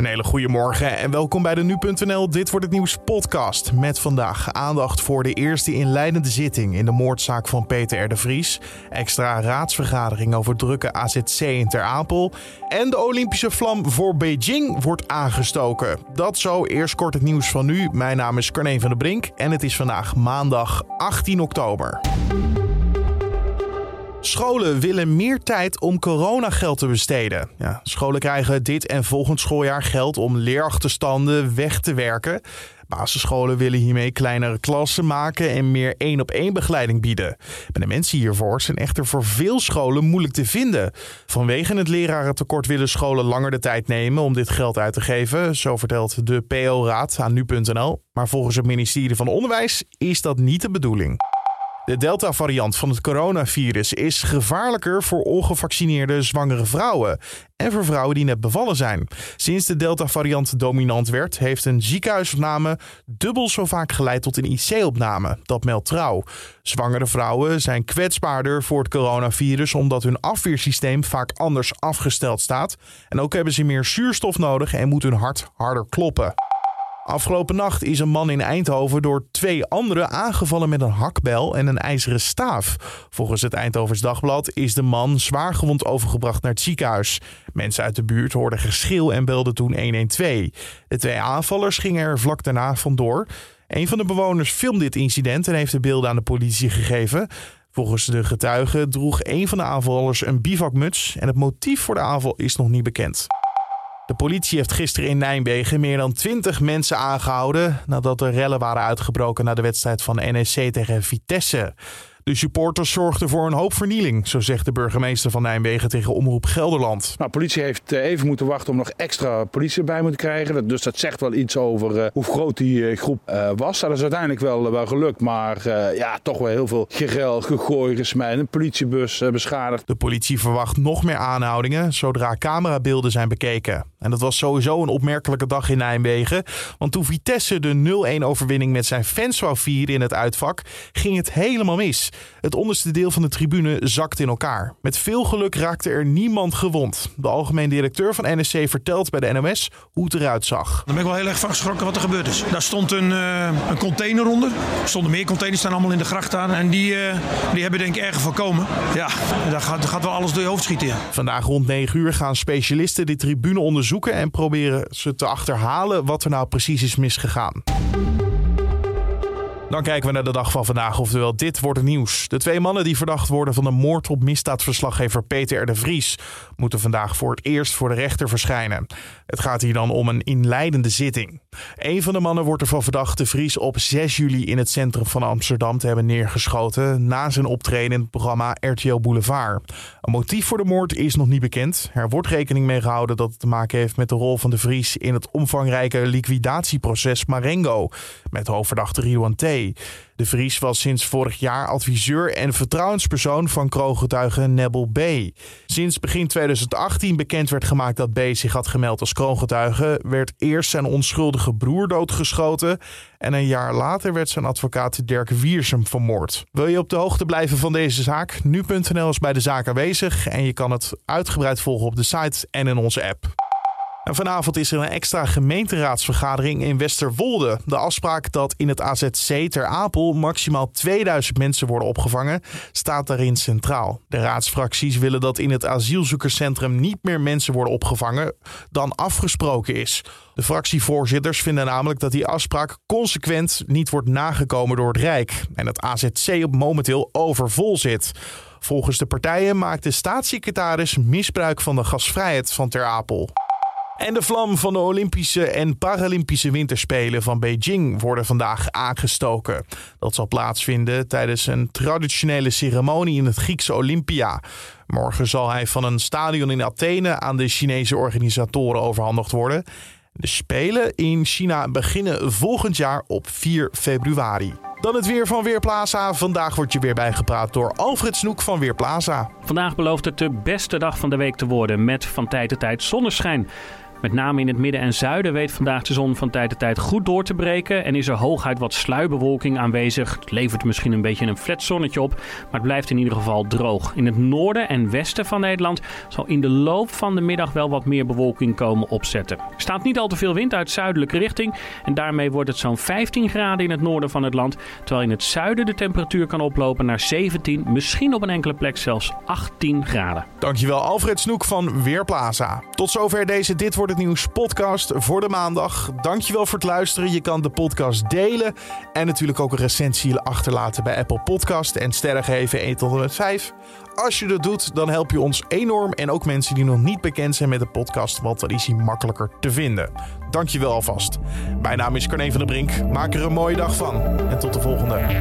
Een hele goede morgen en welkom bij de Nu.nl Dit wordt het nieuws podcast. Met vandaag aandacht voor de eerste inleidende zitting in de moordzaak van Peter R. de Vries. Extra raadsvergadering over drukke AZC in Ter Apel. En de Olympische vlam voor Beijing wordt aangestoken. Dat zo, eerst kort het nieuws van nu. Mijn naam is Carne van der Brink en het is vandaag maandag 18 oktober. Scholen willen meer tijd om coronageld te besteden. Ja, scholen krijgen dit en volgend schooljaar geld om leerachterstanden weg te werken. Basisscholen willen hiermee kleinere klassen maken en meer één op één begeleiding bieden. Maar de mensen hiervoor zijn echter voor veel scholen moeilijk te vinden. Vanwege het lerarentekort willen scholen langer de tijd nemen om dit geld uit te geven. Zo vertelt de PO-raad aan nu.nl. Maar volgens het ministerie van Onderwijs is dat niet de bedoeling. De Delta-variant van het coronavirus is gevaarlijker voor ongevaccineerde zwangere vrouwen en voor vrouwen die net bevallen zijn. Sinds de Delta-variant dominant werd, heeft een ziekenhuisopname dubbel zo vaak geleid tot een IC-opname. Dat meldt trouw. Zwangere vrouwen zijn kwetsbaarder voor het coronavirus omdat hun afweersysteem vaak anders afgesteld staat. En ook hebben ze meer zuurstof nodig en moet hun hart harder kloppen. Afgelopen nacht is een man in Eindhoven door twee anderen aangevallen met een hakbel en een ijzeren staaf. Volgens het Eindhovens Dagblad is de man zwaargewond overgebracht naar het ziekenhuis. Mensen uit de buurt hoorden geschil en belden toen 112. De twee aanvallers gingen er vlak daarna vandoor. Een van de bewoners filmde dit incident en heeft de beelden aan de politie gegeven. Volgens de getuigen droeg een van de aanvallers een bivakmuts en het motief voor de aanval is nog niet bekend. De politie heeft gisteren in Nijmegen meer dan 20 mensen aangehouden nadat er rellen waren uitgebroken na de wedstrijd van NEC tegen Vitesse. De supporters zorgden voor een hoop vernieling, zo zegt de burgemeester van Nijmegen tegen Omroep Gelderland. Nou, de politie heeft eh, even moeten wachten om nog extra politie bij moeten krijgen. Dus dat zegt wel iets over uh, hoe groot die uh, groep uh, was. Dat is uiteindelijk wel, wel gelukt, maar ja, toch wel heel veel gerel, gegooi, gesmijt. Een politiebus beschadigd. De politie verwacht nog meer aanhoudingen zodra camerabeelden zijn bekeken. En dat was sowieso een opmerkelijke dag in Nijmegen. Want toen Vitesse de 0-1 overwinning met zijn fans wou vieren in het uitvak, ging het helemaal mis. Het onderste deel van de tribune zakte in elkaar. Met veel geluk raakte er niemand gewond. De algemeen directeur van NSC vertelt bij de NOS hoe het eruit zag. Daar ben ik wel heel erg van geschrokken wat er gebeurd is. Daar stond een, uh, een container onder. Er stonden meer containers, staan allemaal in de gracht aan. En die, uh, die hebben denk ik erg voorkomen. Ja, daar gaat, gaat wel alles door je hoofd schieten. Ja. Vandaag rond 9 uur gaan specialisten de tribune onderzoeken en proberen ze te achterhalen wat er nou precies is misgegaan. Dan kijken we naar de dag van vandaag, oftewel dit wordt het nieuws. De twee mannen die verdacht worden van de moord op misdaadverslaggever Peter R. de Vries... moeten vandaag voor het eerst voor de rechter verschijnen. Het gaat hier dan om een inleidende zitting. Een van de mannen wordt ervan verdacht de Vries op 6 juli in het centrum van Amsterdam te hebben neergeschoten... na zijn optreden in het programma RTL Boulevard. Een motief voor de moord is nog niet bekend. Er wordt rekening mee gehouden dat het te maken heeft met de rol van de Vries... in het omvangrijke liquidatieproces Marengo... met hoofdverdachte Ridouan T. De Vries was sinds vorig jaar adviseur en vertrouwenspersoon van kroongetuige Nebel B. Sinds begin 2018 bekend werd gemaakt dat B zich had gemeld als kroongetuige, werd eerst zijn onschuldige broer doodgeschoten en een jaar later werd zijn advocaat Dirk Wiersum vermoord. Wil je op de hoogte blijven van deze zaak? Nu.nl is bij de zaak aanwezig en je kan het uitgebreid volgen op de site en in onze app. Vanavond is er een extra gemeenteraadsvergadering in Westerwolde. De afspraak dat in het AZC ter Apel maximaal 2000 mensen worden opgevangen, staat daarin centraal. De raadsfracties willen dat in het asielzoekerscentrum niet meer mensen worden opgevangen dan afgesproken is. De fractievoorzitters vinden namelijk dat die afspraak consequent niet wordt nagekomen door het Rijk en het AZC op momenteel overvol zit. Volgens de partijen maakt de staatssecretaris misbruik van de gasvrijheid van Ter Apel. En de vlam van de Olympische en Paralympische Winterspelen van Beijing worden vandaag aangestoken. Dat zal plaatsvinden tijdens een traditionele ceremonie in het Griekse Olympia. Morgen zal hij van een stadion in Athene aan de Chinese organisatoren overhandigd worden. De Spelen in China beginnen volgend jaar op 4 februari. Dan het weer van Weerplaza. Vandaag wordt je weer bijgepraat door Alfred Snoek van Weerplaza. Vandaag belooft het de beste dag van de week te worden met van tijd tot tijd zonneschijn. Met name in het midden en zuiden weet vandaag de zon van tijd tot tijd goed door te breken en is er hooguit wat sluierbewolking aanwezig. Het levert misschien een beetje een flat zonnetje op, maar het blijft in ieder geval droog. In het noorden en westen van Nederland zal in de loop van de middag wel wat meer bewolking komen opzetten. Er staat niet al te veel wind uit zuidelijke richting en daarmee wordt het zo'n 15 graden in het noorden van het land, terwijl in het zuiden de temperatuur kan oplopen naar 17, misschien op een enkele plek zelfs 18 graden. Dankjewel Alfred Snoek van Weerplaza. Tot zover deze Dit wordt het nieuws podcast voor de maandag. Dankjewel voor het luisteren. Je kan de podcast delen en natuurlijk ook een recensie achterlaten bij Apple Podcast en sterren geven 1 tot en met 5. Als je dat doet, dan help je ons enorm en ook mensen die nog niet bekend zijn met de podcast, want dan is hij makkelijker te vinden. Dankjewel alvast. Mijn naam is Carne van der Brink. Maak er een mooie dag van en tot de volgende.